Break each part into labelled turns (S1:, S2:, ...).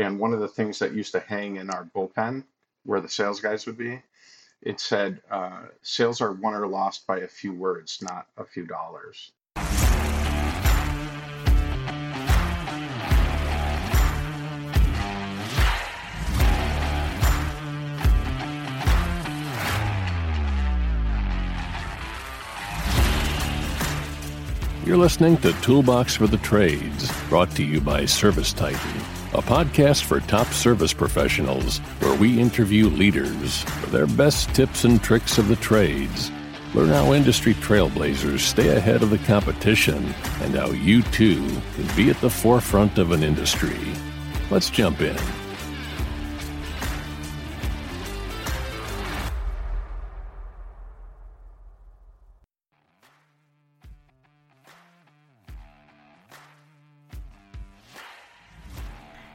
S1: and one of the things that used to hang in our bullpen where the sales guys would be, it said, uh, "Sales are won or lost by a few words, not a few dollars."
S2: You're listening to Toolbox for the Trades, brought to you by Service Titan, a podcast for top service professionals where we interview leaders for their best tips and tricks of the trades. Learn how industry trailblazers stay ahead of the competition and how you too can be at the forefront of an industry. Let's jump in.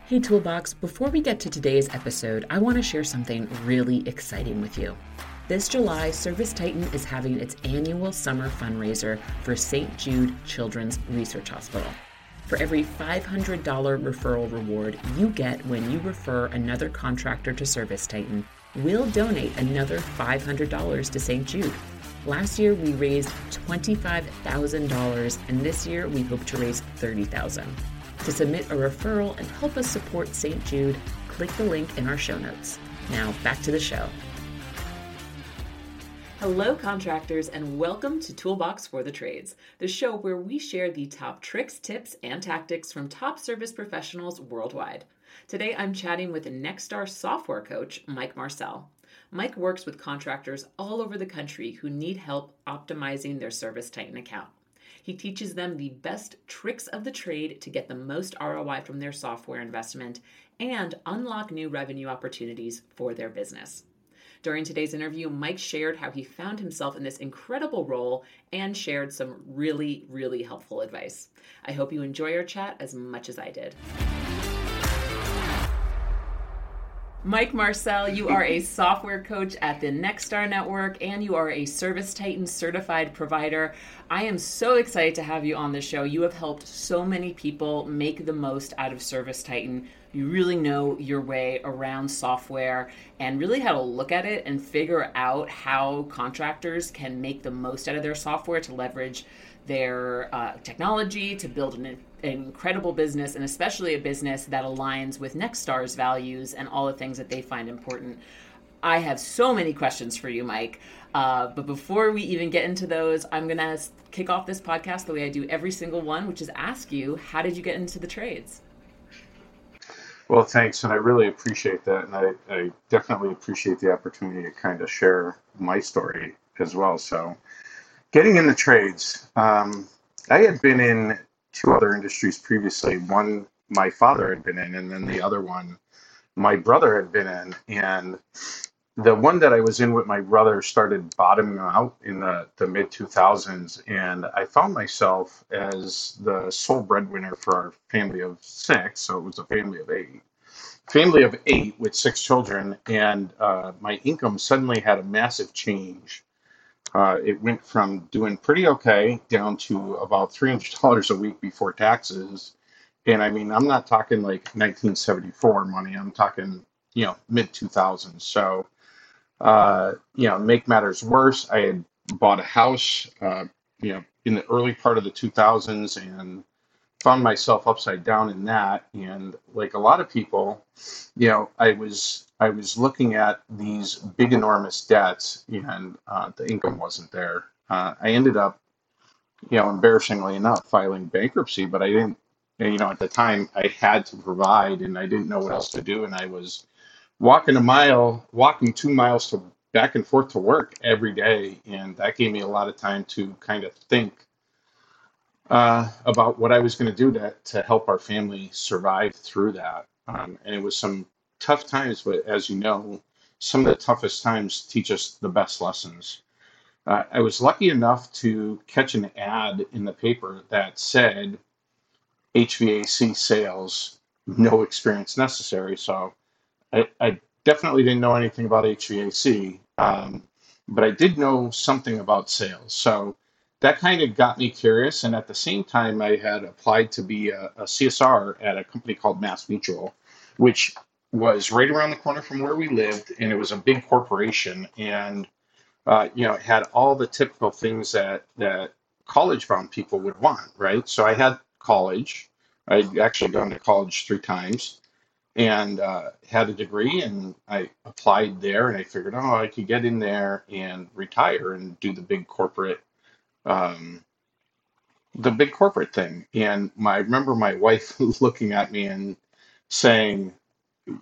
S3: Hey Toolbox, before we get to today's episode, I want to share something really exciting with you. This July, Service Titan is having its annual summer fundraiser for St. Jude Children's Research Hospital. For every $500 referral reward you get when you refer another contractor to Service Titan, we'll donate another $500 to St. Jude. Last year we raised $25,000 and this year we hope to raise $30,000. To submit a referral and help us support St. Jude, click the link in our show notes. Now, back to the show. Hello, contractors, and welcome to Toolbox for the Trades, the show where we share the top tricks, tips, and tactics from top service professionals worldwide. Today, I'm chatting with Nexstar software coach, Mike Marcel. Mike works with contractors all over the country who need help optimizing their Service Titan account. He teaches them the best tricks of the trade to get the most ROI from their software investment and unlock new revenue opportunities for their business. During today's interview, Mike shared how he found himself in this incredible role and shared some really, really helpful advice. I hope you enjoy our chat as much as I did. Mike Marcel, you are a software coach at the Nexstar Network and you are a Service Titan certified provider. I am so excited to have you on the show. You have helped so many people make the most out of Service Titan. You really know your way around software and really how to look at it and figure out how contractors can make the most out of their software to leverage their uh, technology to build an, incredible business and especially a business that aligns with Nexstar's values and all the things that they find important. I have so many questions for you, Mike. Uh, but before we even get into those, I'm going to kick off this podcast the way I do every single one, which is ask you, how did you get into the trades?
S1: Well, thanks, and I really appreciate that, and I, I definitely appreciate the opportunity to kind of share my story as well. So, Getting in the trades. Um, I had been in two other industries previously. One my father had been in, and then the other one my brother had been in. And the one that I was in with my brother started bottoming out in the, the mid 2000s. And I found myself as the sole breadwinner for our family of six. So it was a family of eight. Family of eight with six children. And uh, my income suddenly had a massive change uh, it went from doing pretty okay down to about $300 a week before taxes. And I mean, I'm not talking like 1974 money, I'm talking, you know, mid 2000s. So, uh, you know, make matters worse, I had bought a house, uh, you know, in the early part of the 2000s and found myself upside down in that. And like a lot of people, you know, I was I was looking at these big, enormous debts, and uh, the income wasn't there. Uh, I ended up, you know, embarrassingly enough, filing bankruptcy, but I didn't. You know, at the time, I had to provide, and I didn't know what else to do, and I was walking a mile, walking two miles to back and forth to work every day, and that gave me a lot of time to kind of think uh, about what I was going to do to to help our family survive through that. Um, and it was some tough times, but as you know, some of the toughest times teach us the best lessons. Uh, I was lucky enough to catch an ad in the paper that said HVAC sales, no experience necessary. So I, I definitely didn't know anything about HVAC, um, but I did know something about sales. So that kind of got me curious. And at the same time, I had applied to be a, a CSR at a company called Mass Mutual which was right around the corner from where we lived, and it was a big corporation, and uh, you know, it had all the typical things that that college-bound people would want, right? So I had college. I'd actually gone to college three times, and uh, had a degree, and I applied there, and I figured, oh, I could get in there and retire and do the big corporate, um, the big corporate thing. And my, I remember my wife looking at me and saying,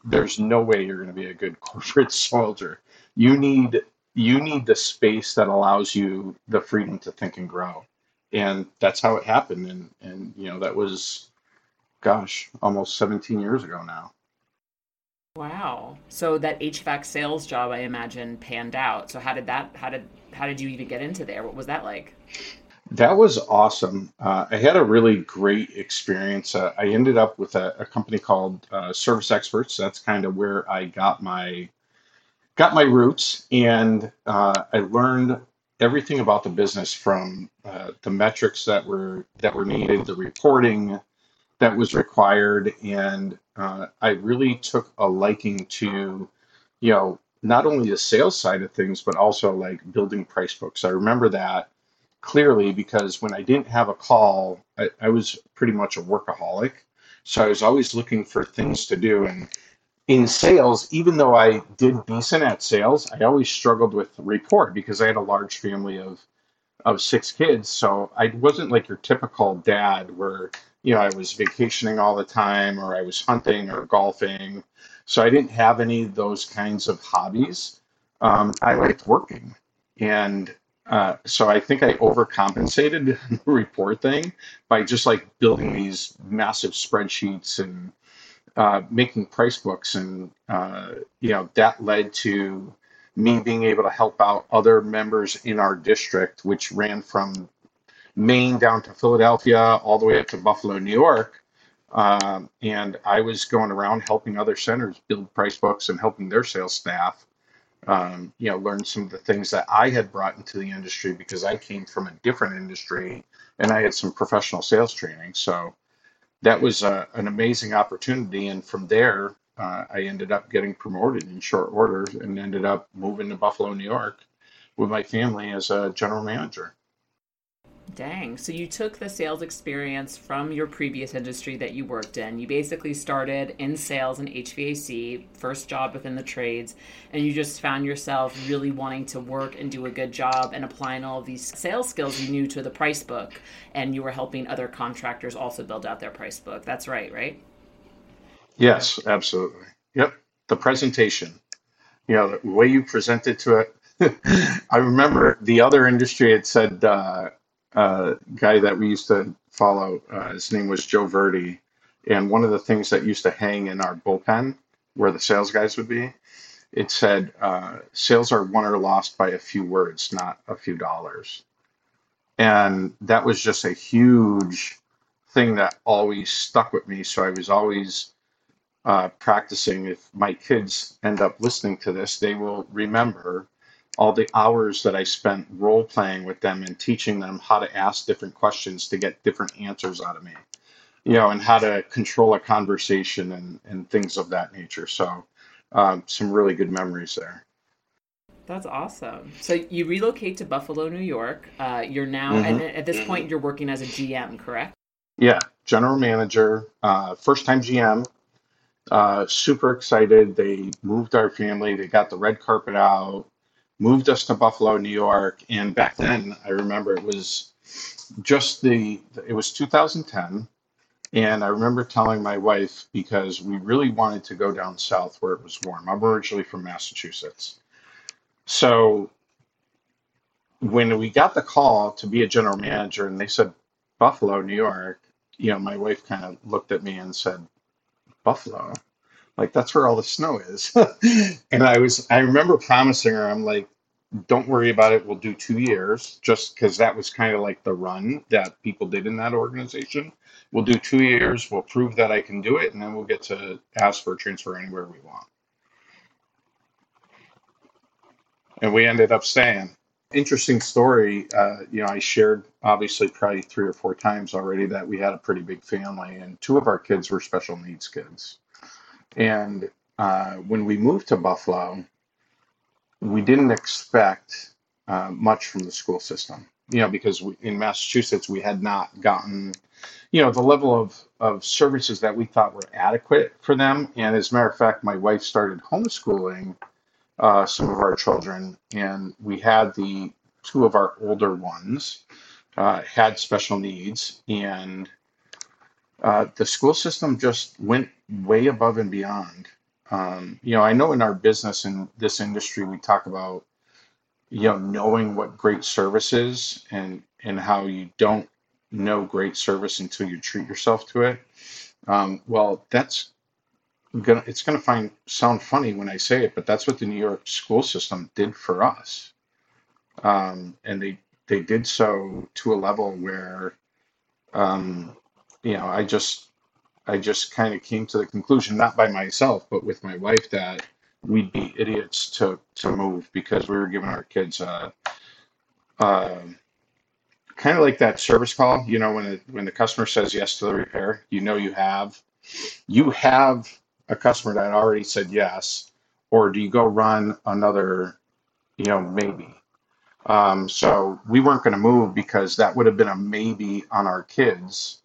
S1: there's no way you're going to be a good corporate soldier. You need you need the space that allows you the freedom to think and grow. And that's how it happened. And and you know, that was gosh, almost 17 years ago now.
S3: Wow. So that HVAC sales job I imagine panned out. So how did that how did how did you even get into there? What was that like?
S1: That was awesome. Uh, I had a really great experience. Uh, I ended up with a, a company called uh, Service Experts. That's kind of where I got my got my roots, and uh, I learned everything about the business from uh, the metrics that were that were needed, the reporting that was required, and uh, I really took a liking to, you know, not only the sales side of things, but also like building price books. I remember that clearly because when I didn't have a call, I, I was pretty much a workaholic. So I was always looking for things to do. And in sales, even though I did decent at sales, I always struggled with report because I had a large family of of six kids. So I wasn't like your typical dad where, you know, I was vacationing all the time or I was hunting or golfing. So I didn't have any of those kinds of hobbies. Um, I liked working. And uh, so I think I overcompensated the report thing by just like building these massive spreadsheets and uh, making price books. And, uh, you know, that led to me being able to help out other members in our district, which ran from Maine down to Philadelphia, all the way up to Buffalo, New York. Um, and I was going around helping other centers build price books and helping their sales staff, um, you know, learn some of the things that I had brought into the industry because I came from a different industry and I had some professional sales training. So that was uh, an amazing opportunity. And from there, uh, I ended up getting promoted in short order and ended up moving to Buffalo, New York with my family as a general manager.
S3: Dang. So you took the sales experience from your previous industry that you worked in. You basically started in sales and HVAC, first job within the trades, and you just found yourself really wanting to work and do a good job and applying all these sales skills you knew to the price book. And you were helping other contractors also build out their price book. That's right, right?
S1: Yes, absolutely. Yep. The presentation, you know, the way you presented to it. I remember the other industry had said, uh, uh, guy that we used to follow, uh, his name was Joe Verde. And one of the things that used to hang in our bullpen where the sales guys would be, it said, uh, sales are won or lost by a few words, not a few dollars. And that was just a huge thing that always stuck with me. So I was always uh, practicing, if my kids end up listening to this, they will remember all the hours that I spent role playing with them and teaching them how to ask different questions to get different answers out of me, you know, and how to control a conversation and, and things of that nature. So, um, some really good memories there.
S3: That's awesome. So you relocate to Buffalo, New York. Uh, you're now, mm-hmm. and at this point, you're working as a GM, correct?
S1: Yeah, general manager, uh, first time GM uh, super excited. They moved our family. They got the red carpet out, moved us to Buffalo, New York. And back then, I remember it was just the, it was 2010. And I remember telling my wife because we really wanted to go down south where it was warm. I'm originally from Massachusetts. So when we got the call to be a general manager and they said Buffalo, New York, you know, my wife kind of looked at me and said, Buffalo. Like that's where all the snow is. and I was I remember promising her, I'm like, don't worry about it. We'll do two years, just because that was kind of like the run that people did in that organization. We'll do two years. We'll prove that I can do it, and then we'll get to ask for a transfer anywhere we want. And we ended up staying. Interesting story. Uh, you know, I shared obviously probably three or four times already that we had a pretty big family, and two of our kids were special needs kids And uh, when we moved to Buffalo, we didn't expect uh, much from the school system, you know, because we, in Massachusetts we had not gotten, you know, the level of, of services that we thought were adequate for them. And as a matter of fact, my wife started homeschooling uh, some of our children, and we had the two of our older ones uh, had special needs, and uh, the school system just went way above and beyond. Um, you know, I know in our business in this industry, we talk about you know knowing what great service is and and how you don't know great service until you treat yourself to it. Um, well, that's gonna it's gonna find sound funny when I say it, but that's what the New York school system did for us, um, and they they did so to a level where, um, you know, I just I just kind of came to the conclusion, not by myself, but with my wife, that we'd be idiots to to move because we were giving our kids a, a kind of like that service call. You know, when it, when the customer says yes to the repair, you know you have you have a customer that already said yes, or do you go run another, you know, maybe? Um, so we weren't going to move because that would have been a maybe on our kids.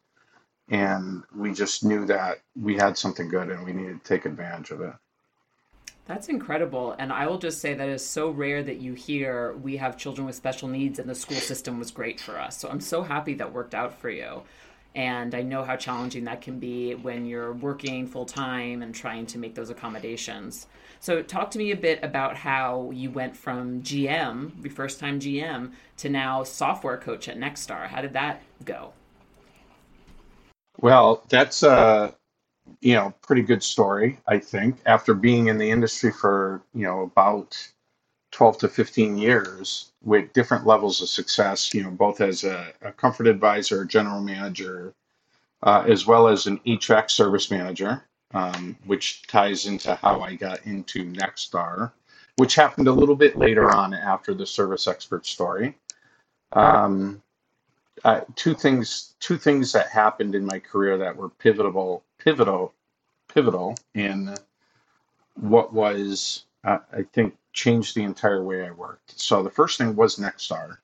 S1: And we just knew that we had something good and we needed to take advantage of it.
S3: That's incredible. And I will just say that it's so rare that you hear we have children with special needs and the school system was great for us. So I'm so happy that worked out for you. And I know how challenging that can be when you're working full time and trying to make those accommodations. So, talk to me a bit about how you went from GM, your first time GM, to now software coach at Nexstar. How did that go?
S1: Well, that's a you know pretty good story, I think. After being in the industry for you know about 12 to 15 years with different levels of success, you know, both as a, a comfort advisor, general manager, uh, as well as an HVAC service manager, um, which ties into how I got into Nexstar, which happened a little bit later on after the service expert story. Um, two things, two things that happened in my career that were pivotal, pivotal, pivotal in what was, uh, I think, changed the entire way I worked. So the first thing was Nexstar.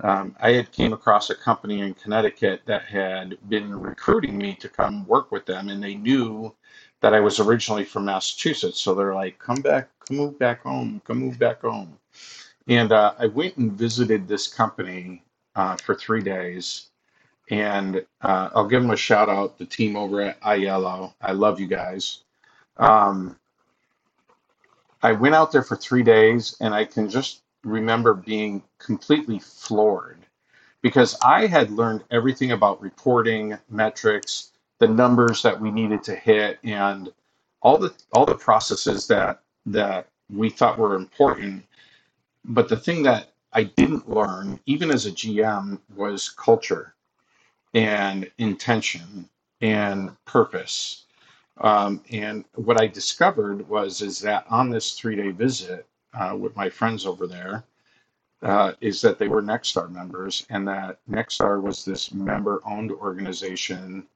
S1: Um, I had came across a company in Connecticut that had been recruiting me to come work with them, and they knew that I was originally from Massachusetts. So they're like, "Come back, come move back home, come move back home." And uh, I went and visited this company uh, for three days, and uh, I'll give them a shout out. The team over at Aiello, I love you guys. Um, I went out there for three days and I can just remember being completely floored because I had learned everything about reporting, metrics, the numbers that we needed to hit, and all the all the processes that that we thought were important. But the thing that I didn't learn, even as a GM, was culture and intention and purpose. Um, and what I discovered was is that on this three day visit uh, with my friends over there, uh, is that they were Nexstar members, and that Nexstar was this member owned organization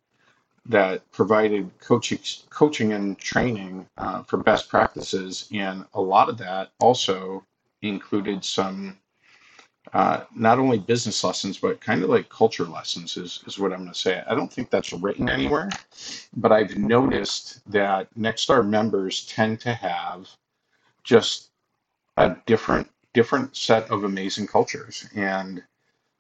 S1: that provided coaching, coaching and training uh, for best practices, and a lot of that also included some uh, not only business lessons, but kind of like culture lessons is, is what I'm going to say. I don't think that's written anywhere, but I've noticed that Nexstar members tend to have just a different different set of amazing cultures. And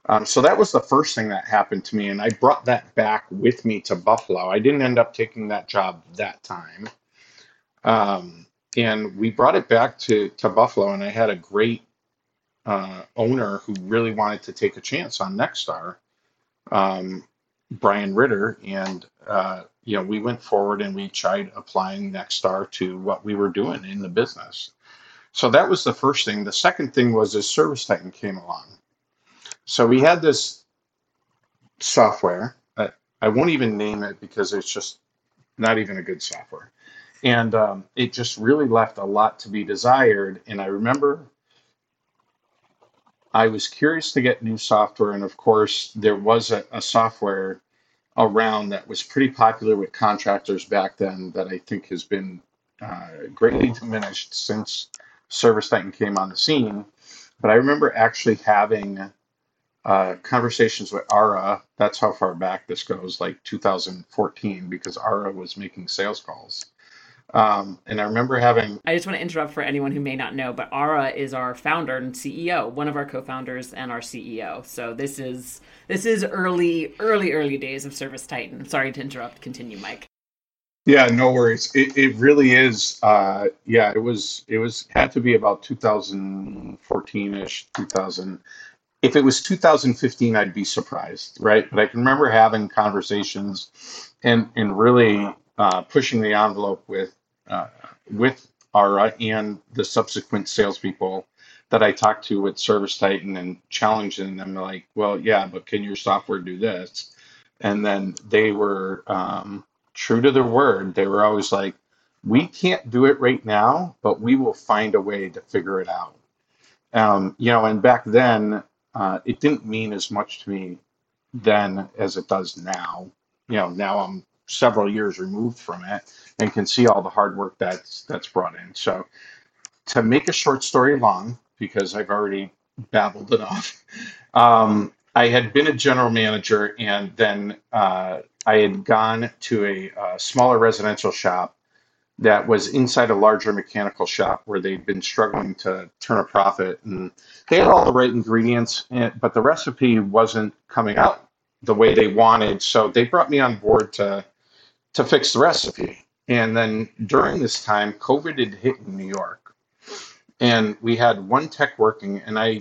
S1: um, so that was the first thing that happened to me. And I brought that back with me to Buffalo. I didn't end up taking that job that time. Um, and we brought it back to, to Buffalo, and I had a great uh, owner who really wanted to take a chance on Nexstar, um, Brian Ritter, and uh, you know we went forward and we tried applying Nexstar to what we were doing in the business. So that was the first thing. The second thing was as Service Titan came along. So we had this software. I, I won't even name it because it's just not even a good software. And um, it just really left a lot to be desired. And I remember I was curious to get new software, and of course, there was a, a software around that was pretty popular with contractors back then that I think has been uh, greatly diminished since Service Titan came on the scene. But I remember actually having uh, conversations with Ara. That's how far back this goes, like 2014, because Ara was making sales calls. Um, and I remember having.
S3: I just want to interrupt for anyone who may not know, but Ara is our founder and CEO, one of our co-founders and our CEO. So this is this is early, early, early days of Service Titan. Sorry to interrupt. Continue, Mike.
S1: Yeah, no worries. It, it really is. Uh, yeah, it was. It was had to be about 2014 ish, 2000 if it was 2015, I'd be surprised, right? But I can remember having conversations and and really uh, pushing the envelope with uh, with Ara and the subsequent salespeople that I talked to with Service Titan and challenging them like, well, yeah, but can your software do this? And then they were um, true to their word. They were always like, we can't do it right now, but we will find a way to figure it out. Um, you know, and back then, uh, it didn't mean as much to me then as it does now. You know, now I'm several years removed from it and can see all the hard work that's that's brought in. So, to make a short story long, because I've already babbled enough, um, I had been a general manager, and then uh, I had gone to a, a smaller residential shop that was inside a larger mechanical shop where they'd been struggling to turn a profit and they had all the right ingredients but the recipe wasn't coming out the way they wanted so they brought me on board to to fix the recipe and then during this time covid had hit in new york and we had one tech working and i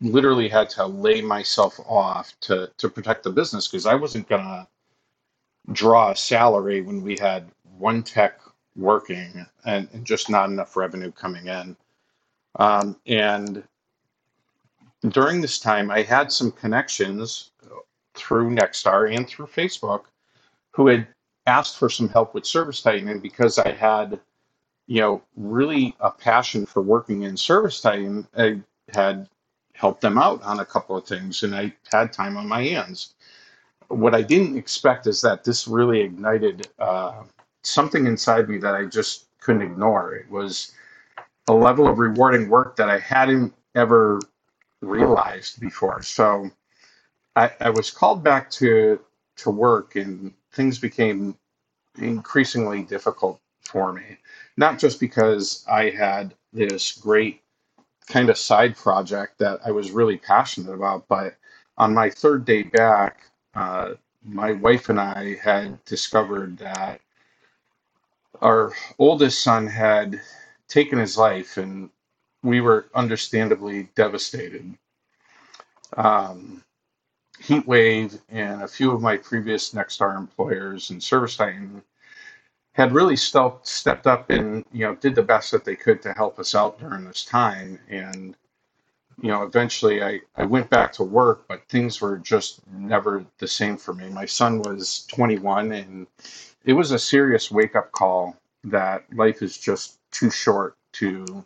S1: literally had to lay myself off to to protect the business because i wasn't going to draw a salary when we had one tech working and, and just not enough revenue coming in. Um, and during this time, I had some connections through Nexstar and through Facebook who had asked for some help with Service Titan. And because I had, you know, really a passion for working in Service Titan, I had helped them out on a couple of things and I had time on my hands. What I didn't expect is that this really ignited uh, something inside me that I just couldn't ignore. It was a level of rewarding work that I hadn't ever realized before. So I, I was called back to to work, and things became increasingly difficult for me. Not just because I had this great kind of side project that I was really passionate about, but on my third day back, uh, my wife and I had discovered that our oldest son had taken his life, and we were understandably devastated. Um, Heat Wave and a few of my previous Nexstar employers and Service Titan had really stepped stepped up and you know did the best that they could to help us out during this time. And you know, eventually I, I went back to work, but things were just never the same for me. My son was 21 and it was a serious wake up call that life is just too short to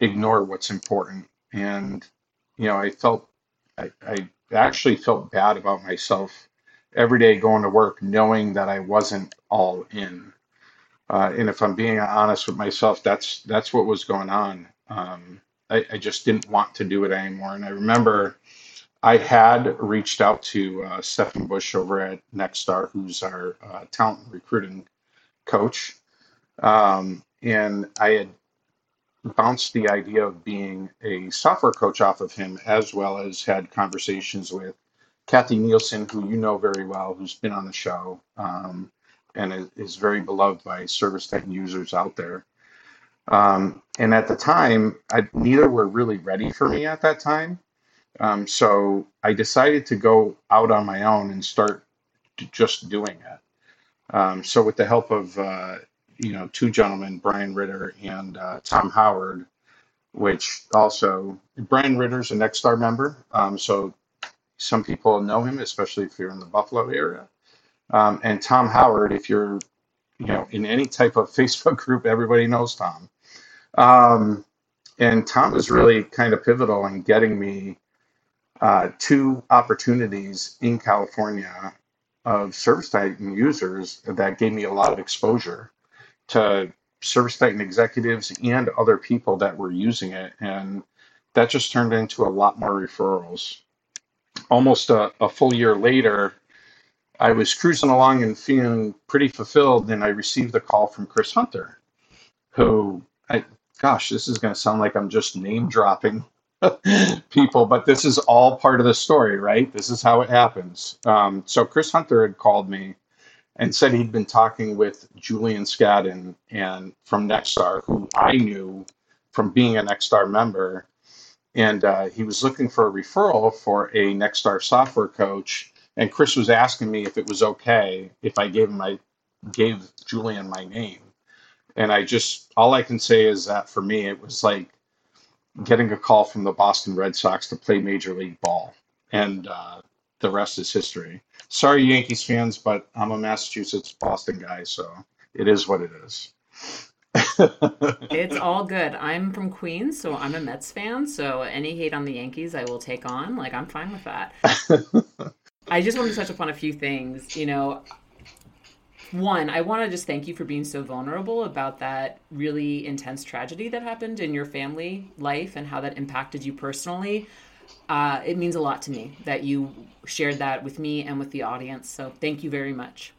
S1: ignore what's important. And, you know, I felt, I, I actually felt bad about myself every day going to work knowing that I wasn't all in. Uh, and if I'm being honest with myself, that's that's what was going on. Um, I, I, just didn't want to do it anymore. And I remember I had reached out to uh, Bush over at Nexstar, who's our uh, talent recruiting coach, um, and I had bounced the idea of being a software coach off of him, as well as had conversations with Kathy Nielsen, who you know very well, who's been on the show um, and is very beloved by Service tech users out there. Um, and at the time, I, neither were really ready for me at that time. Um, so I decided to go out on my own and start just doing it. Um, so with the help of uh, you know two gentlemen, Brian Ritter and uh, Tom Howard, which also Brian Ritter's a Nexstar member, um, so some people know him, especially if you're in the Buffalo area. Um, and Tom Howard, if you're you know in any type of Facebook group, everybody knows Tom. Um, and Tom was really kind of pivotal in getting me uh, two opportunities in California of ServiceTitan users that gave me a lot of exposure to Service ServiceTitan executives and other people that were using it. And that just turned into a lot more referrals. Almost a, a full year later, I was cruising along and feeling pretty fulfilled, and I received a call from Chris Hunter, who, I, gosh, this is going to sound like I'm just name dropping people, but this is all part of the story, right? This is how it happens. Um, so Chris Hunter had called me and said he'd been talking with Julian Scadden and from Nexstar, who I knew from being a Nexstar member, and uh, he was looking for a referral for a Nexstar software coach. And Chris was asking me if it was okay if I gave him my gave Julian my name. And I just all I can say is that for me it was like getting a call from the Boston Red Sox to play Major League Ball, and uh, the rest is history. Sorry, Yankees fans, but I'm a Massachusetts Boston guy, so it is what it is.
S3: it's all good. I'm from Queens, so I'm a Mets fan. So any hate on the Yankees, I will take on. Like I'm fine with that. I just want to touch upon a few things. You know, one, I want to just thank you for being so vulnerable about that really intense tragedy that happened in your family life and how that impacted you personally. Uh, it means a lot to me that you shared that with me and with the audience. So thank you very much.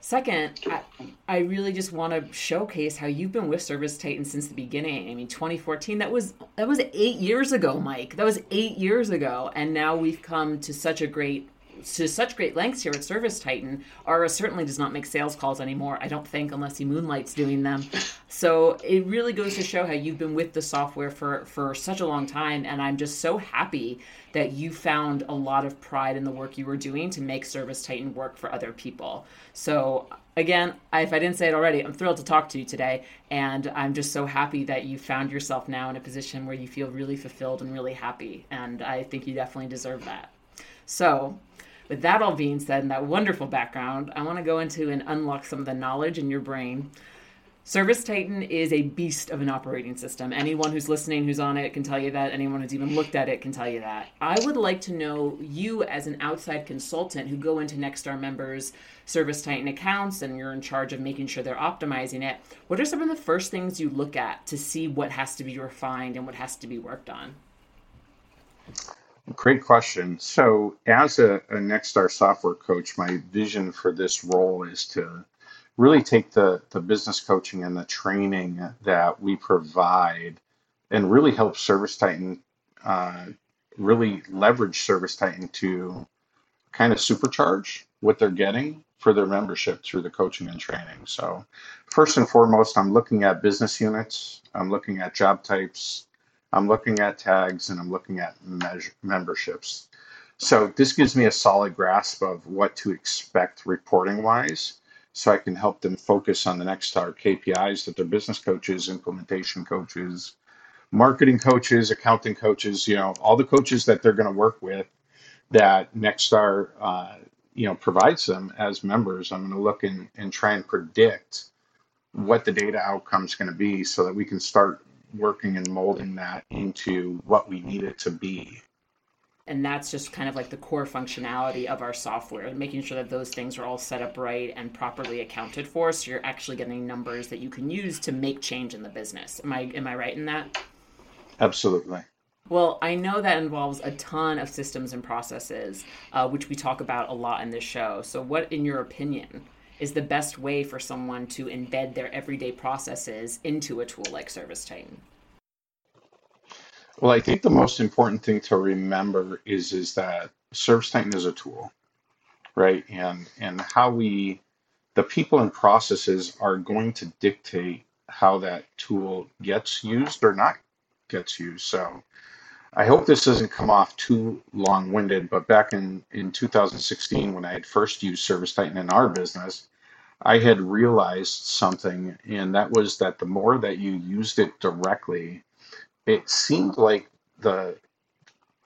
S3: Second, I, I really just want to showcase how you've been with Service ServiceTitan since the beginning. I mean, 2014, that was that was eight years ago, Mike. That was eight years ago, and now we've come to such a great to such great lengths here at ServiceTitan. Ara certainly does not make sales calls anymore, I don't think, unless he moonlights doing them. So it really goes to show how you've been with the software for, for such a long time. And I'm just so happy that you found a lot of pride in the work you were doing to make ServiceTitan work for other people. So again, if I didn't say it already, I'm thrilled to talk to you today. And I'm just so happy that you found yourself now in a position where you feel really fulfilled and really happy. And I think you definitely deserve that. So, with that all being said and that wonderful background, I want to go into and unlock some of the knowledge in your brain. ServiceTitan is a beast of an operating system. Anyone who's listening who's on it can tell you that. Anyone who's even looked at it can tell you that. I would like to know you as an outside consultant who go into Nexstar members' ServiceTitan accounts and you're in charge of making sure they're optimizing it. What are some of the first things you look at to see what has to be refined and what has to be worked on?
S1: Great question. So, as a, a Nexstar software coach, my vision for this role is to really take the, the business coaching and the training that we provide and really help ServiceTitan uh, really leverage ServiceTitan to kind of supercharge what they're getting for their membership through the coaching and training. So, first and foremost, I'm looking at business units, I'm looking at job types, I'm looking at tags and I'm looking at measure, memberships. So this gives me a solid grasp of what to expect reporting wise so I can help them focus on the Nexstar KPIs that their business coaches, implementation coaches, marketing coaches, accounting coaches, you know, all the coaches that they're going to work with that Nexstar, uh, you know, provides them as members. I'm going to look and, and try and predict what the data outcome is going to be so that we can start working and molding that into what we need it to be.
S3: And that's just kind of like the core functionality of our software, making sure that those things are all set up right and properly accounted for, so you're actually getting numbers that you can use to make change in the business. Am I am I right in that?
S1: Absolutely.
S3: Well, I know that involves a ton of systems and processes, uh, which we talk about a lot in this show. So, what, in your opinion, is the best way for someone to embed their everyday processes into a tool like ServiceTitan?
S1: Well, I think the most important thing to remember is is that ServiceTitan is a tool, right? And and how we the people and processes are going to dictate how that tool gets used or not gets used. So I hope this doesn't come off too long-winded, but back in, in 2016, when I had first used ServiceTitan in our business, I had realized something, and that was that the more that you used it directly, it seemed like the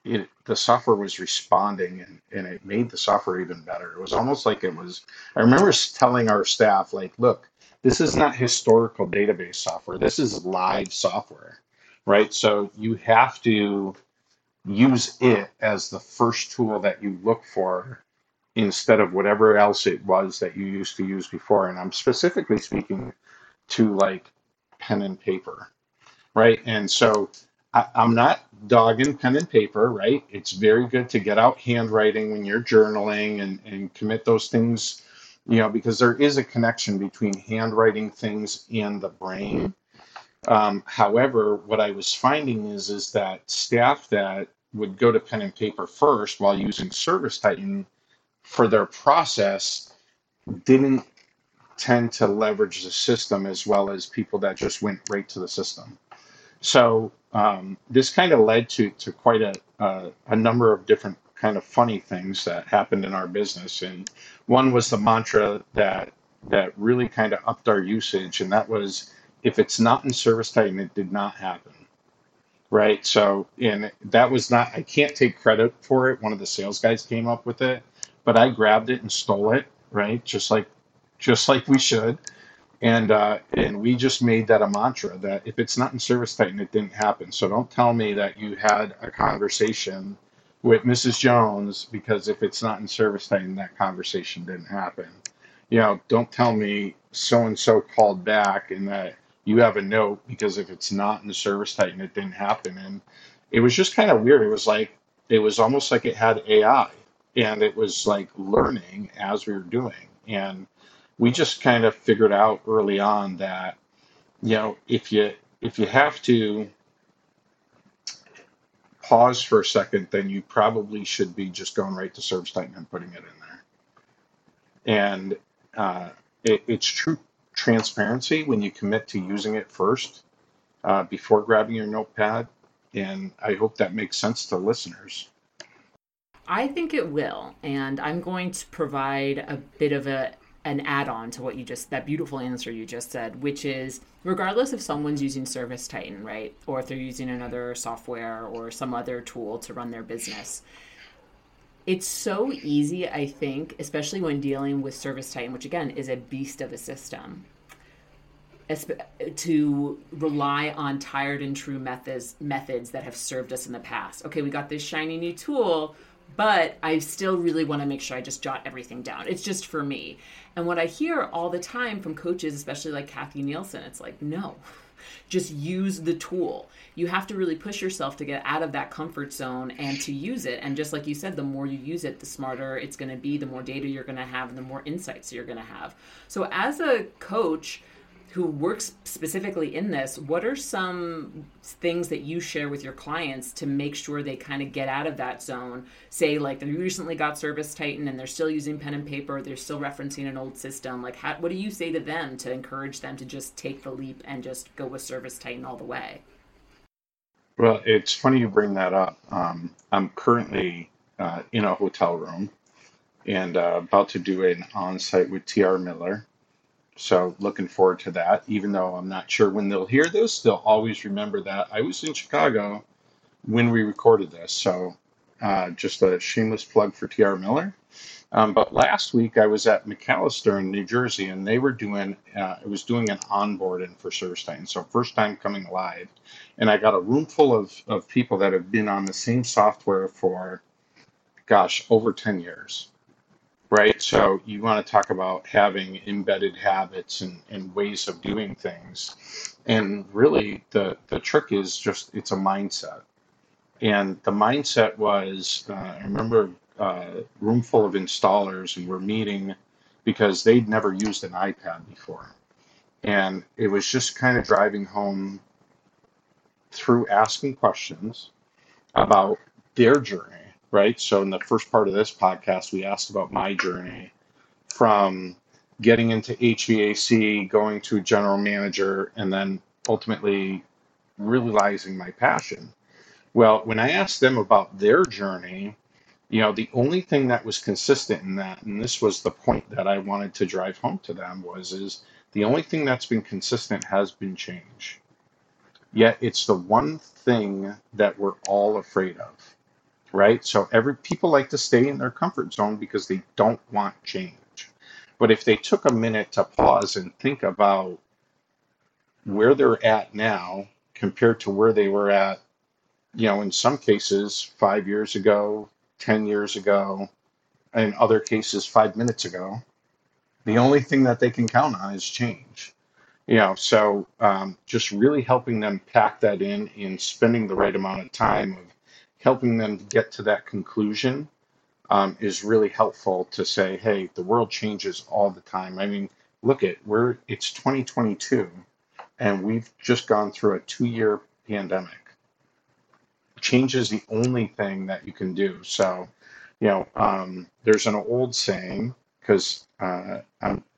S1: it, the software was responding and, and it made the software even better. It was almost like it was, I remember telling our staff, like, look, this is not historical database software. This is live software right? So you have to use it as the first tool that you look for instead of whatever else it was that you used to use before. And I'm specifically speaking to like pen and paper, right? And so I, I'm not dogging pen and paper, right? It's very good to get out handwriting when you're journaling and, and commit those things, you know, because there is a connection between handwriting things and the brain. Um, however, what I was finding is is that staff that would go to pen and paper first while using Service Titan for their process didn't tend to leverage the system as well as people that just went right to the system. So um, this kind of led to to quite a, a a number of different kind of funny things that happened in our business, and one was the mantra that that really kind of upped our usage, and that was if it's not in Service Titan, it did not happen. Right. So, and that was not, I can't take credit for it. One of the sales guys came up with it, but I grabbed it and stole it. Right. Just like, just like we should. And, uh, and we just made that a mantra that if it's not in Service Titan, it didn't happen. So don't tell me that you had a conversation with Mrs. Jones because if it's not in Service Titan, that conversation didn't happen. You know, don't tell me so and so called back and that you have a note because if it's not in the Service Titan, it didn't happen. And it was just kind of weird. It was like it was almost like it had AI and it was like learning as we were doing. And we just kind of figured out early on that, you know, if you if you have to pause for a second, then you probably should be just going right to Service Titan and putting it in there. And uh, it, it's true transparency when you commit to using it first uh, before grabbing your notepad. And I hope that makes sense to listeners.
S3: I think it will, and I'm going to provide a bit of a an add-on to what you just that beautiful answer you just said, which is regardless if someone's using Service Titan, right, or if they're using another software or some other tool to run their business, it's so easy, I think, especially when dealing with Service Titan, which again is a beast of a system, to rely on tired and true methods methods that have served us in the past. Okay, we got this shiny new tool, but I still really want to make sure I just jot everything down. It's just for me. And what I hear all the time from coaches, especially like Kathy Nielsen, it's like, no, just use the tool. You have to really push yourself to get out of that comfort zone and to use it. And just like you said, the more you use it, the smarter it's going to be, the more data you're going to have, and the more insights you're going to have. So, as a coach, who works specifically in this, what are some things that you share with your clients to make sure they kind of get out of that zone? Say, like they recently got Service Titan and they're still using pen and paper, they're still referencing an old system. Like, how, what do you say to them to encourage them to just take the leap and just go with Service Titan all the way?
S1: Well, it's funny you bring that up. Um, I'm currently uh, in a hotel room and uh, about to do an on site with TR Miller so looking forward to that. Even though I'm not sure when they'll hear this, they'll always remember that I was in Chicago when we recorded this. So uh, just a shameless plug for TR Miller. Um, but last week I was at McAllister in New Jersey, and they were doing uh, was doing an onboarding for ServiceTitan, so first time coming live, and I got a room full of of people that have been on the same software for, gosh, over ten years right? So you want to talk about having embedded habits and, and ways of doing things. And really the, the trick is just it's a mindset. And the mindset was uh, I remember a uh, room full of installers and we're meeting because they'd never used an iPad before. And it was just kind of driving home through asking questions about their journey right? So in the first part of this podcast, we asked about my journey from getting into HVAC, going to general manager, and then ultimately realizing my passion. Well, when I asked them about their journey, you know, the only thing that was consistent in that, and this was the point that I wanted to drive home to them, was is the only thing that's been consistent has been change. Yet it's the one thing that we're all afraid of right? So every people like to stay in their comfort zone because they don't want change. But if they took a minute to pause and think about where they're at now compared to where they were at, you know, in some cases 5 years ago, 10 years ago, in other cases five minutes ago, the only thing that they can count on is change. You know, so um, just really helping them pack that in and spending the right amount of time of helping them get to that conclusion um, is really helpful to say, hey, the world changes all the time. I mean, look at we're it's 2022 and we've just gone through a two-year pandemic. Change is the only thing that you can do. So, you know, um, there's an old saying because uh,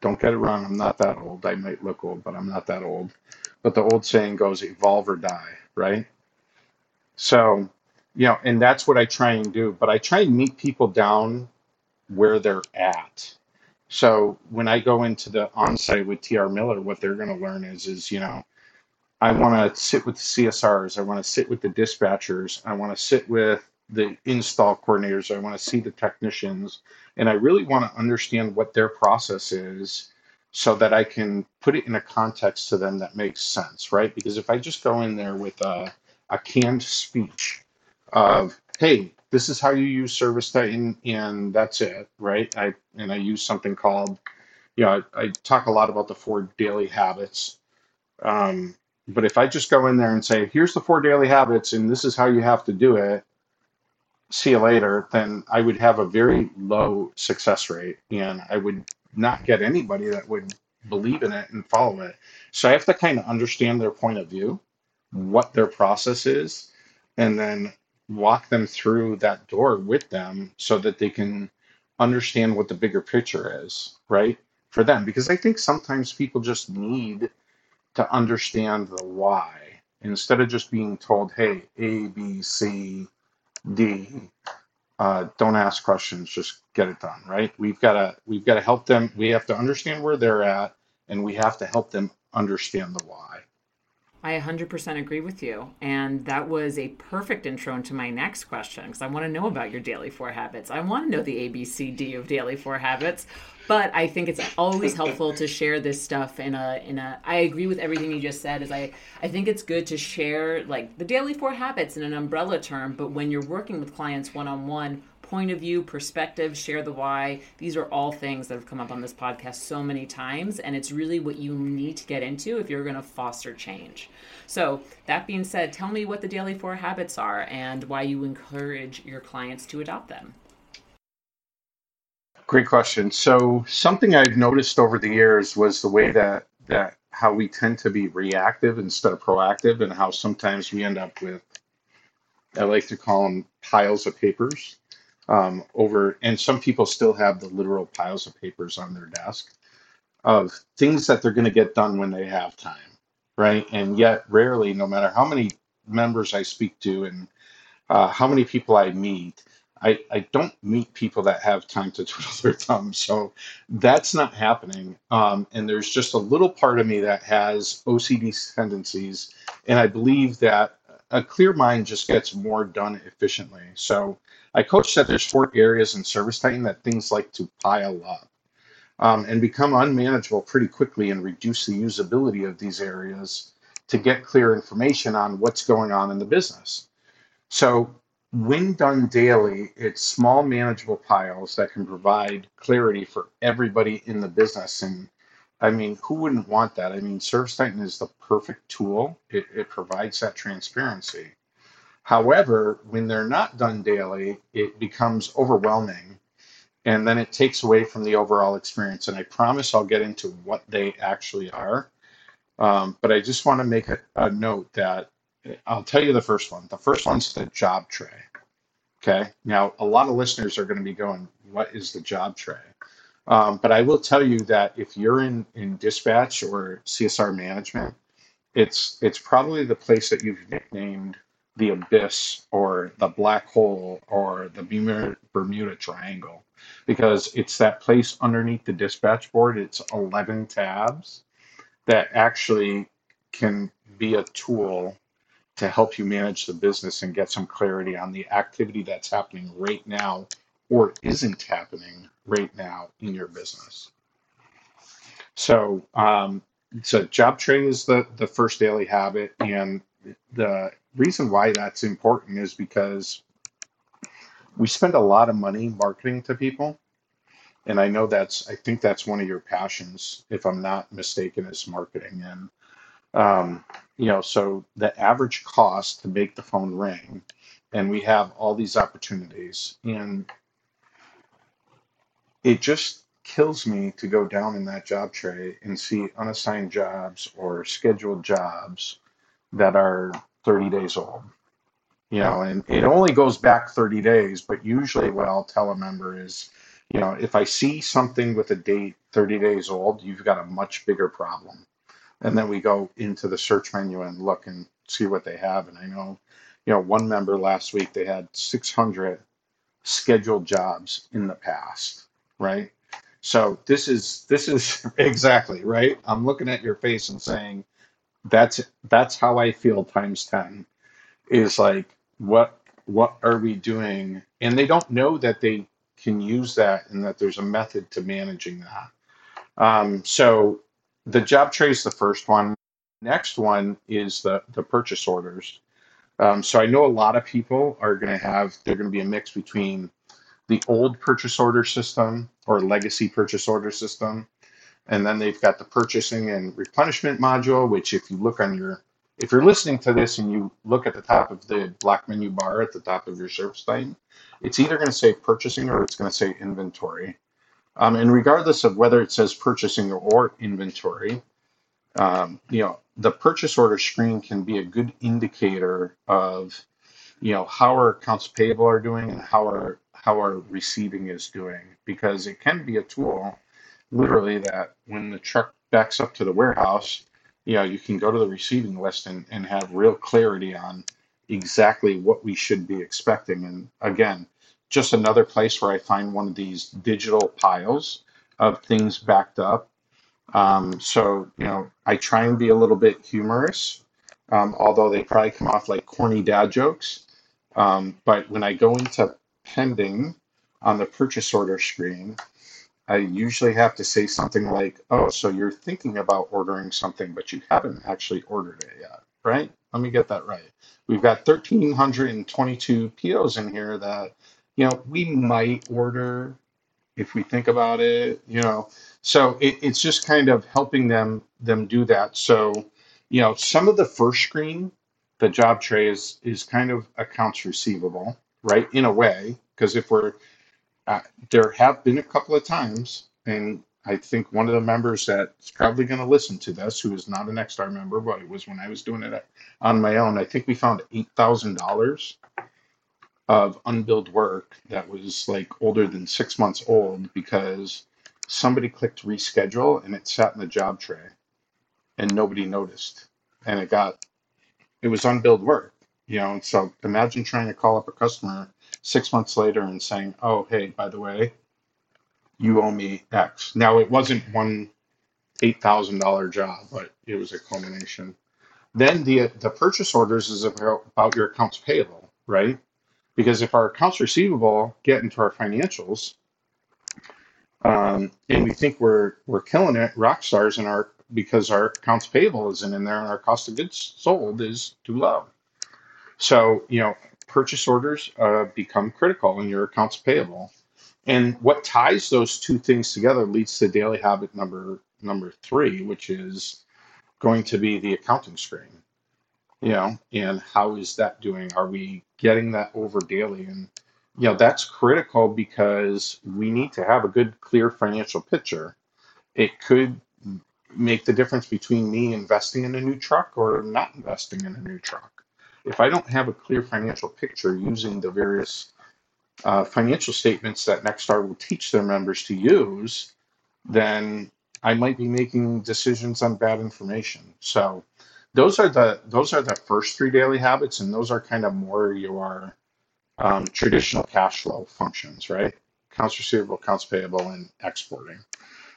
S1: don't get it wrong, I'm not that old. I might look old, but I'm not that old. But the old saying goes, evolve or die, right? So, you know, and that's what I try and do. But I try and meet people down where they're at. So when I go into the onsite with TR Miller, what they're going to learn is, is you know, I want to sit with the CSRs, I want to sit with the dispatchers, I want to sit with the install coordinators, I want to see the technicians, and I really want to understand what their process is so that I can put it in a context to them that makes sense, right? Because if I just go in there with a, a canned speech of, hey, this is how you use Service Titan, and that's it, right? I and I use something called, you know, I, I talk a lot about the four daily habits. Um, but if I just go in there and say, here's the four daily habits, and this is how you have to do it, see you later, then I would have a very low success rate, and I would not get anybody that would believe in it and follow it. So I have to kind of understand their point of view, what their process is, and then walk them through that door with them so that they can understand what the bigger picture is, right? For them. Because I think sometimes people just need to understand the why instead of just being told, hey, A, B, C, D, uh, don't ask questions, just get it done, right? We've got to we've got to help them. We have to understand where they're at, and we have to help them understand the why.
S3: I 100% agree with you. And that was a perfect intro into my next question because I want to know about your daily four habits. I want to know the ABCD of daily four habits. But I think it's always helpful to share this stuff in a in a I agree with everything you just said is I I think it's good to share like the daily four habits in an umbrella term, but when you're working with clients one on one, point of view, perspective, share the why. These are all things that have come up on this podcast so many times, and it's really what you need to get into if you're going to foster change. So, that being said, tell me what the Daily Four habits are and why you encourage your clients to adopt them.
S1: Great question. So, something I've noticed over the years was the way that that how we tend to be reactive instead of proactive, and how sometimes we end up with I like to call them piles of papers um, over, and some people still have the literal piles of papers on their desk of things that they're going to get done when they have time, right? And yet, rarely, no matter how many members I speak to and uh, how many people I meet, I, I don't meet people that have time to twiddle their thumbs. So that's not happening. Um, and there's just a little part of me that has OCD tendencies. And I believe that a clear mind just gets more done efficiently. So I coach that there's four areas in Service Titan that things like to pile up um, and become unmanageable pretty quickly and reduce the usability of these areas to get clear information on what's going on in the business. So when done daily, it's small manageable piles that can provide clarity for everybody in the business. And I mean, who wouldn't want that? I mean, Service Titan is the perfect tool. It, it provides that transparency. However, when they're not done daily, it becomes overwhelming and then it takes away from the overall experience. And I promise I'll get into what they actually are. Um, but I just want to make a, a note that I'll tell you the first one. The first one's the job tray. Okay. Now, a lot of listeners are going to be going, What is the job tray? Um, but I will tell you that if you're in, in dispatch or CSR management, it's it's probably the place that you've nicknamed the abyss or the black hole or the Bermuda Triangle because it's that place underneath the dispatch board. It's 11 tabs that actually can be a tool to help you manage the business and get some clarity on the activity that's happening right now or isn't happening right now in your business. So, um, so job training is the, the first daily habit, and the reason why that's important is because we spend a lot of money marketing to people and I know that's I think that's one of your passions, if I'm not mistaken, is marketing. And um, you know, so the average cost to make the phone ring, and we have all these opportunities, and it just kills me to go down in that job tray and see unassigned jobs or scheduled jobs that are 30 days old. You know, and it only goes back 30 days, but usually what I'll tell a member is, you know, if I see something with a date 30 days old, you've got a much bigger problem. And then we go into the search menu and look and see what they have. And I know, you know, one member last week, they had 600 scheduled jobs in the past, right? So this is this is exactly right. I'm looking at your face and saying that's that's how I feel times 10 is like what what are we doing? And they don't know that they can use that and that there's a method to managing that. Um, so the job tray is the first one. Next one is the the purchase orders. Um, so I know a lot of people are going to have they're going to be a mix between the old purchase order system or legacy purchase order system. And then they've got the purchasing and replenishment module, which if you look on your, if you're listening to this and you look at the top of the black menu bar at the top of your service titan, it's either going to say purchasing or it's going to say inventory. Um, and regardless of whether it says purchasing or inventory, um, you know, the purchase order screen can be a good indicator of, you know, how our accounts payable are doing and how our how our receiving is doing because it can be a tool literally that when the truck backs up to the warehouse you know you can go to the receiving list and, and have real clarity on exactly what we should be expecting. And again just another place where i find one of these digital piles of things backed up. Um, so you know i try and be a little bit humorous um, although they probably come off like corny dad jokes. Um, but when i go into pending on the purchase order screen, I usually have to say something like, oh, so you're thinking about ordering something, but you haven't actually ordered it yet, right? Let me get that right. We've got 1,322 POs in here that, you know, we might order if we think about it, you know. So it, it's just kind of helping them them do that. So, you know, some of the first screen, the job tray is is kind of accounts receivable right? In a way, because if we're, uh, there have been a couple of times, and I think one of the members that's probably going to listen to this, who is not an Nexstar member, but it was when I was doing it on my own, I think we found $8,000 of unbilled work that was like older than six months old because somebody clicked reschedule and it sat in the job tray and nobody noticed. And it got, it was unbilled work you know, so imagine trying to call up a customer six months later and saying, "Oh, hey, by the way, you owe me X." Now it wasn't one eight thousand dollar job, but it was a culmination. Then the the purchase orders is about, about your accounts payable, right? Because if our accounts receivable get into our financials, um, and we think we're we're killing it, rock stars in our because our accounts payable isn't in there and our cost of goods sold is too low. So, you know, purchase orders uh, become critical in your accounts payable. And what ties those two things together leads to daily habit number number three, which is going to be the accounting screen. You know, and how is that doing? Are we getting that over daily? And you know, that's critical because we need to have a good, clear financial picture. It could make the difference between me investing in a new truck or not investing in a new truck if I don't have a clear financial picture using the various uh, financial statements that Nexstar will teach their members to use, then I might be making decisions on bad information. So those are the those are the first three daily habits, and those are kind of more your um, traditional cash flow functions, right? Accounts receivable, accounts payable, and exporting.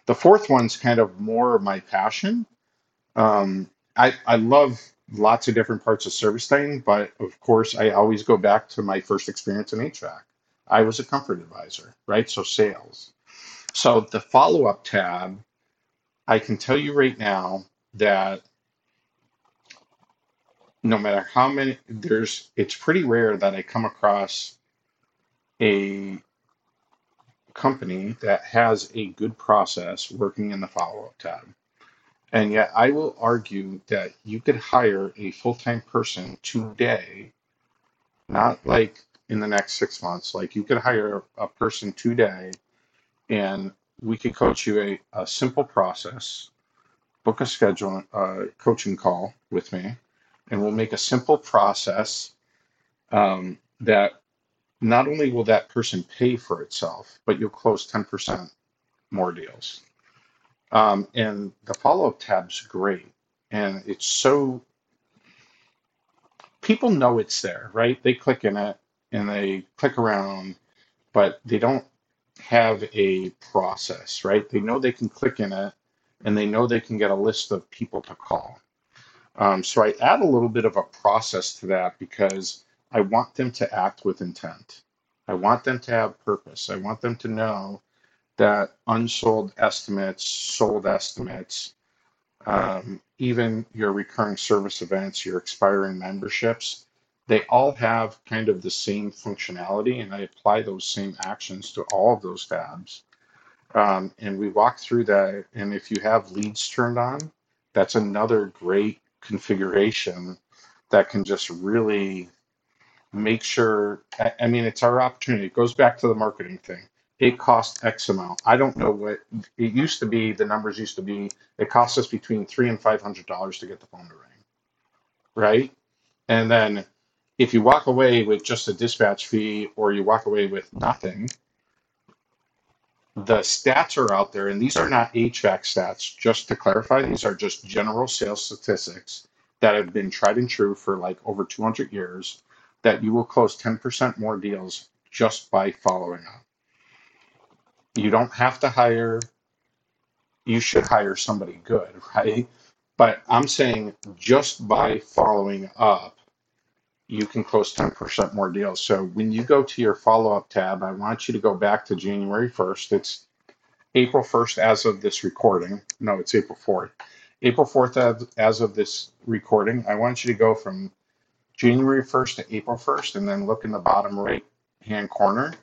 S1: The fourth one's kind of more my passion. Um, I, I love lots of different parts of service titan, but of course, I always go back to my first experience in HVAC. I was a comfort advisor, right? So sales. So the follow up tab, I can tell you right now that no matter how many, there's, it's pretty rare that I come across a company that has a good process working in the follow up tab. And yet, I will argue that you could hire a full time person today, not like in the next six months. Like you could hire a person today and we could coach you a, a simple process, book a schedule, uh, coaching call with me, and we'll make a simple process um, that not only will that person pay for itself, but you'll close 10% more deals. Um, and the follow up tab's great. And it's so, people know it's there, right? They click in it and they click around, but they don't have a process, right? They know they can click in it and they know they can get a list of people to call. Um, so I add a little bit of a process to that because I want them to act with intent. I want them to have purpose. I want them to know that unsold estimates, sold estimates, um, even your recurring service events, your expiring memberships, they all have kind of the same functionality, and I apply those same actions to all of those tabs. Um, and we walk through that. And if you have leads turned on, that's another great configuration that can just really make sure. I, I mean, it's our opportunity. It goes back to the marketing thing. It costs X amount. I don't know what it used to be. The numbers used to be. It costs us between three and five hundred dollars to get the phone to ring, right? And then if you walk away with just a dispatch fee or you walk away with nothing, the stats are out there, and these are not HVAC stats, just to clarify, these are just general sales statistics that have been tried and true for like over 200 years that you will close 10% more deals just by following up. You don't have to hire, you should hire somebody good, right? But I'm saying just by following up, you can close 10% more deals. So when you go to your follow up tab, I want you to go back to January 1st. It's April 1st as of this recording. No, it's April 4th. April 4th as of this recording. I want you to go from January 1st to April 1st and then look in the bottom right hand corner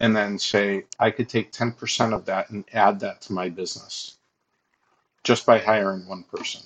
S1: and then say, I could take 10% of that and add that to my business just by hiring one person.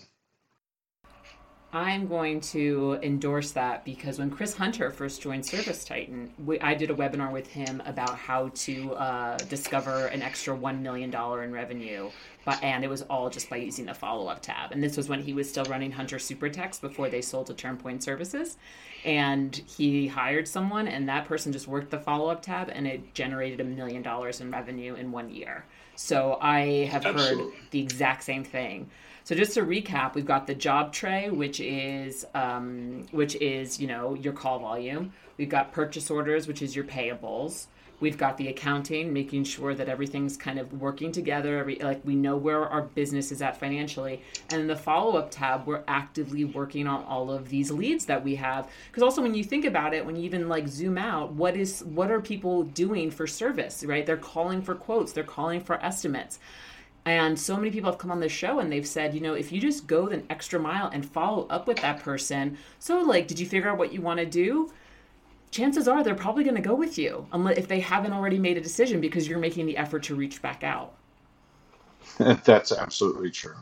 S3: I'm going to endorse that because when Chris Hunter first joined Service Titan, we, I did a webinar with him about how to uh, discover an extra $1 million in revenue. But, and it was all just by using the follow up tab. And this was when he was still running Hunter Super Techs before they sold to TurnPoint Services. And he hired someone, and that person just worked the follow up tab, and it generated a million dollars in revenue in one year. So I have Absolutely. heard the exact same thing. So just to recap, we've got the job tray, which is um, which is you know your call volume. We've got purchase orders, which is your payables. We've got the accounting, making sure that everything's kind of working together. Every, like we know where our business is at financially. And in the follow up tab, we're actively working on all of these leads that we have. Because also, when you think about it, when you even like zoom out, what is what are people doing for service? Right? They're calling for quotes. They're calling for estimates. And so many people have come on the show and they've said, you know, if you just go the extra mile and follow up with that person, so like, did you figure out what you want to do? Chances are they're probably going to go with you, unless if they haven't already made a decision because you're making the effort to reach back out.
S1: that's absolutely true.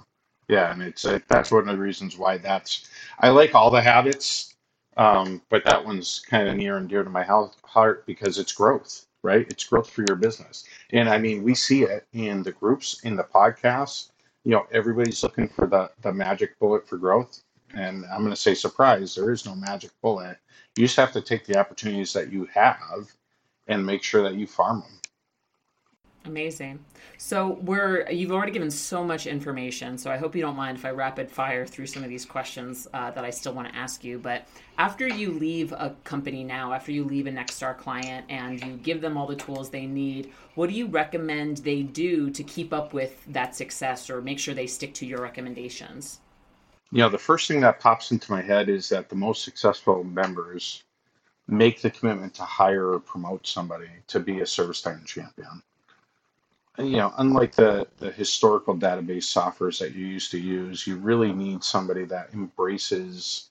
S1: Yeah, and it's uh, that's one of the reasons why that's. I like all the habits, um, but that one's kind of near and dear to my heart because it's growth right? It's growth for your business. And I mean, we see it in the groups, in the podcasts. You know, everybody's looking for the, the magic bullet for growth. And I'm going to say, surprise, there is no magic bullet. You just have to take the opportunities that you have and make sure that you farm them.
S3: Amazing. So we're you've already given so much information. So I hope you don't mind if I rapid fire through some of these questions uh, that I still want to ask you. But after you leave a company now, after you leave a Nexstar client, and you give them all the tools they need, what do you recommend they do to keep up with that success or make sure they stick to your recommendations?
S1: You know, the first thing that pops into my head is that the most successful members make the commitment to hire or promote somebody to be a service titan champion you know, unlike the, the historical database softwares that you used to use, you really need somebody that embraces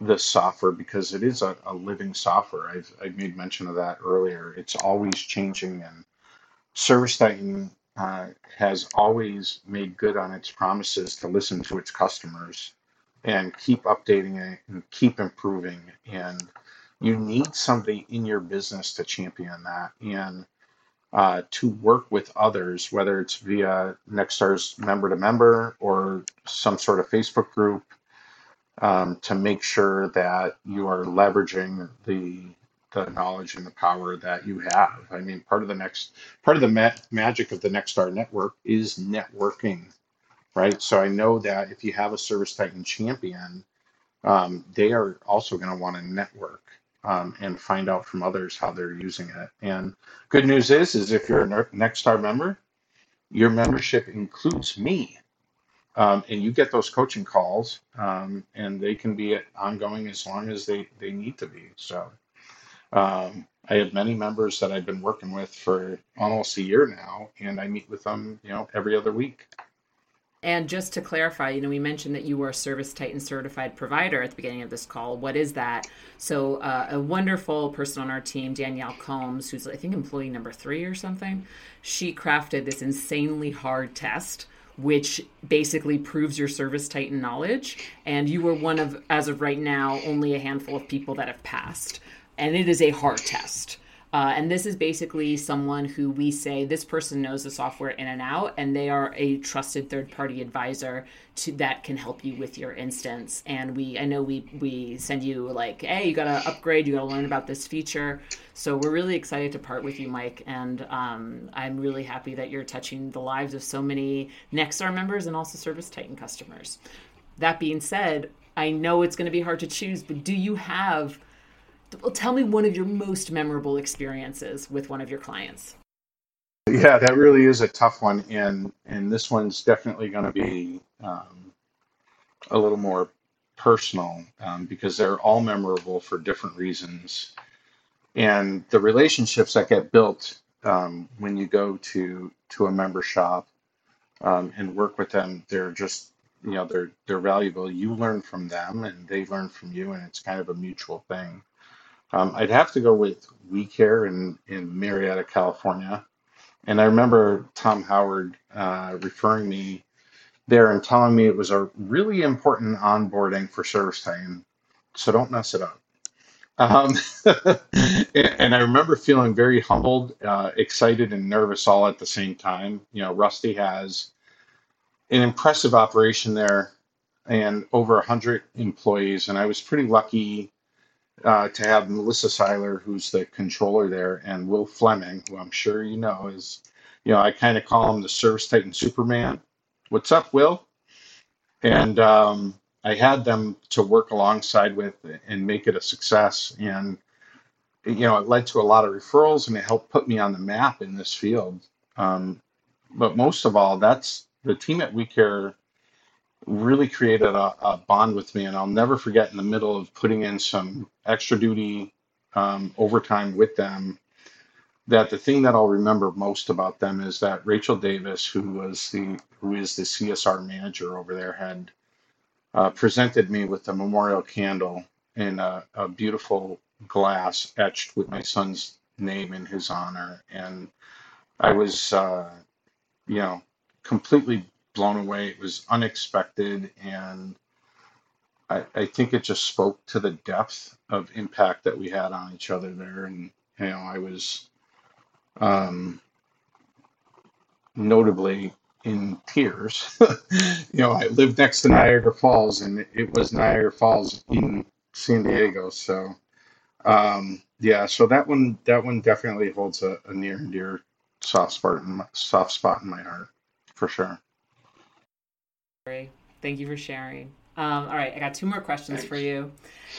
S1: the software because it is a, a living software. I've, I made mention of that earlier. It's always changing and Service Titan uh, has always made good on its promises to listen to its customers and keep updating it and keep improving. And you need somebody in your business to champion that and uh, to work with others, whether it's via Nexstar's member to member or some sort of Facebook group, um, to make sure that you are leveraging the the knowledge and the power that you have. I mean, part of the next part of the ma- magic of the Nexstar network is networking, right? So I know that if you have a Service Titan champion, um, they are also going to want to network um, and find out from others how they're using it. And good news is, is if you're a Nexstar member, your membership includes me. Um, and you get those coaching calls, um, and they can be ongoing as long as they, they need to be. So um, I have many members that I've been working with for almost a year now, and I meet with them, you know, every other week.
S3: And just to clarify, you know, we mentioned that you were a Service Titan certified provider at the beginning of this call. What is that? So, uh, a wonderful person on our team, Danielle Combs, who's I think employee number three or something, she crafted this insanely hard test which basically proves your service titan knowledge and you were one of as of right now only a handful of people that have passed and it is a hard test. Uh, and this is basically someone who we say this person knows the software in and out, and they are a trusted third party advisor to that can help you with your instance. And we, I know we we send you like, hey, you got to upgrade, you got to learn about this feature. So we're really excited to part with you, Mike, and um, I'm really happy that you're touching the lives of so many Nexstar members and also Service Titan customers. That being said, I know it's going to be hard to choose, but do you have well, tell me one of your most memorable experiences with one of your clients.
S1: Yeah, that really is a tough one, and and this one's definitely going to be um, a little more personal um, because they're all memorable for different reasons, and the relationships that get built um, when you go to to a member shop um, and work with them, they're just you know they're they're valuable. You learn from them, and they learn from you, and it's kind of a mutual thing. Um, I'd have to go with We Care in, in Murrieta, California. And I remember Tom Howard uh, referring me there and telling me it was a really important onboarding for Service Titan. So don't mess it up. Um, and I remember feeling very humbled, uh, excited, and nervous all at the same time. You know, Rusty has an impressive operation there and over 100 employees. And I was pretty lucky uh, to have Melissa Seiler, who's the controller there, and Will Fleming, who I'm sure you know is, you know, I kind of call him the Service Titan Superman. What's up, Will? And um, I had them to work alongside with and make it a success. And, you know, it led to a lot of referrals and it helped put me on the map in this field. Um, but most of all, that's the team at WeCare really created a, a, bond with me. And I'll never forget in the middle of putting in some extra duty um, overtime with them, that the thing that I'll remember most about them is that Rachel Davis, who was the who is the CSR manager over there, had uh, presented me with a memorial candle in a, a beautiful glass etched with my son's name in his honor, and I was, uh, you know, completely blown away. It was unexpected, and I, I think it just spoke to the depth of impact that we had on each other there. And you know, I was um, notably in tears. you know, I lived next to Niagara Falls, and it was Niagara Falls in San Diego. So, um, yeah, so that one that one definitely holds a, a near and dear soft spot in my, soft spot in my heart for sure.
S3: Thank you for sharing. Um, all right, I got two more questions Thanks. for you.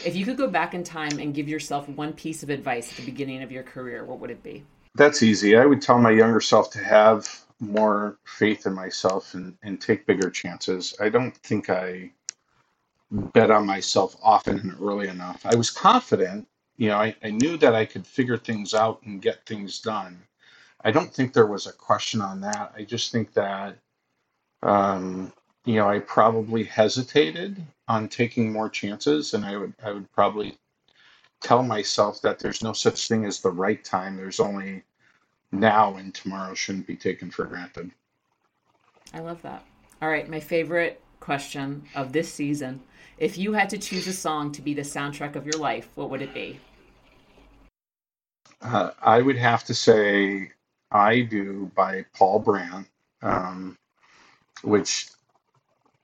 S3: If you could go back in time and give yourself one piece of advice at the beginning of your career, what would it be?
S1: That's easy. I would tell my younger self to have more faith in myself and, and take bigger chances. I don't think I bet on myself often and early enough. I was confident, you know, I, I knew that I could figure things out and get things done. I don't think there was a question on that. I just think that um, you know, I probably hesitated on taking more chances, and I would I would probably tell myself that there's no such thing as the right time. There's only now and tomorrow shouldn't be taken for granted.
S3: I love that. All right, my favorite question of this season. If you had to choose a song to be the soundtrack of your life, what would it be?
S1: Uh, I would have to say I Do by Paul Brandt, um, which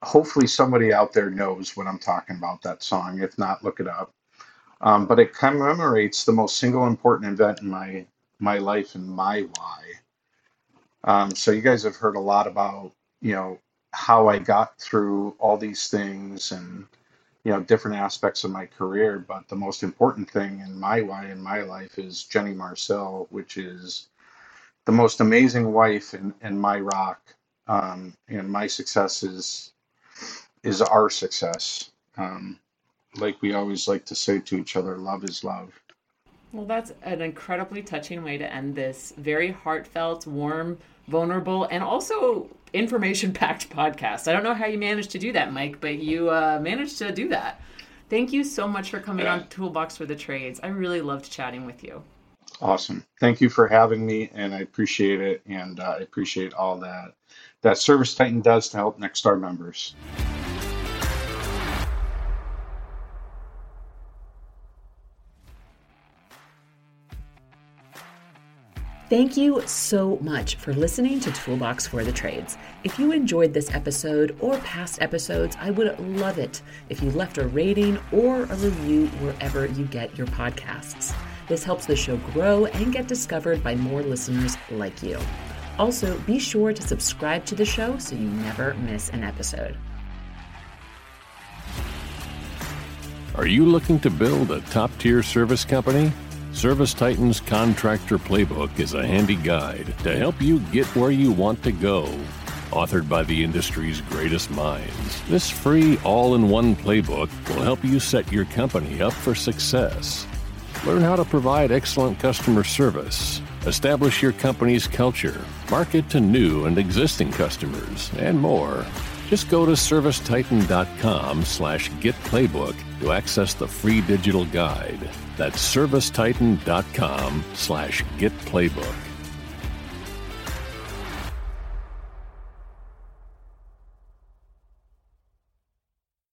S1: hopefully somebody out there knows what I'm talking about that song. If not, look it up. Um, but it commemorates the most single important event in my my life and my why. Um, so you guys have heard a lot about you know how I got through all these things and you know different aspects of my career but the most important thing in my why in my life is jenny marcel which is the most amazing wife in, in my rock um, and my success is is our success um, like we always like to say to each other love is love
S3: well that's an incredibly touching way to end this very heartfelt warm vulnerable and also information packed podcast. I don't know how you managed to do that, Mike, but you uh, managed to do that. Thank you so much for coming on Toolbox for the Trades. I really loved chatting with you.
S1: Awesome. Thank you for having me, and I appreciate it. And uh, I appreciate all that that Service Titan does to help Nexstar members.
S3: Thank you so much for listening to Toolbox for the Trades. If you enjoyed this episode or past episodes, I would love it if you left a rating or a review wherever you get your podcasts. This helps the show grow and get discovered by more listeners like you. Also, be sure to subscribe to the show so you never miss an episode.
S2: Are you looking to build a top tier service company? Service Titan's Contractor Playbook is a handy guide to help you get where you want to go. Authored by the industry's greatest minds, this free all in one playbook will help you set your company up for success. Learn how to provide excellent customer service, establish your company's culture, market to new and existing customers, and more. Just go to servicetitan.com slash getplaybook to access the free digital guide. That's servicetitan.com slash getplaybook.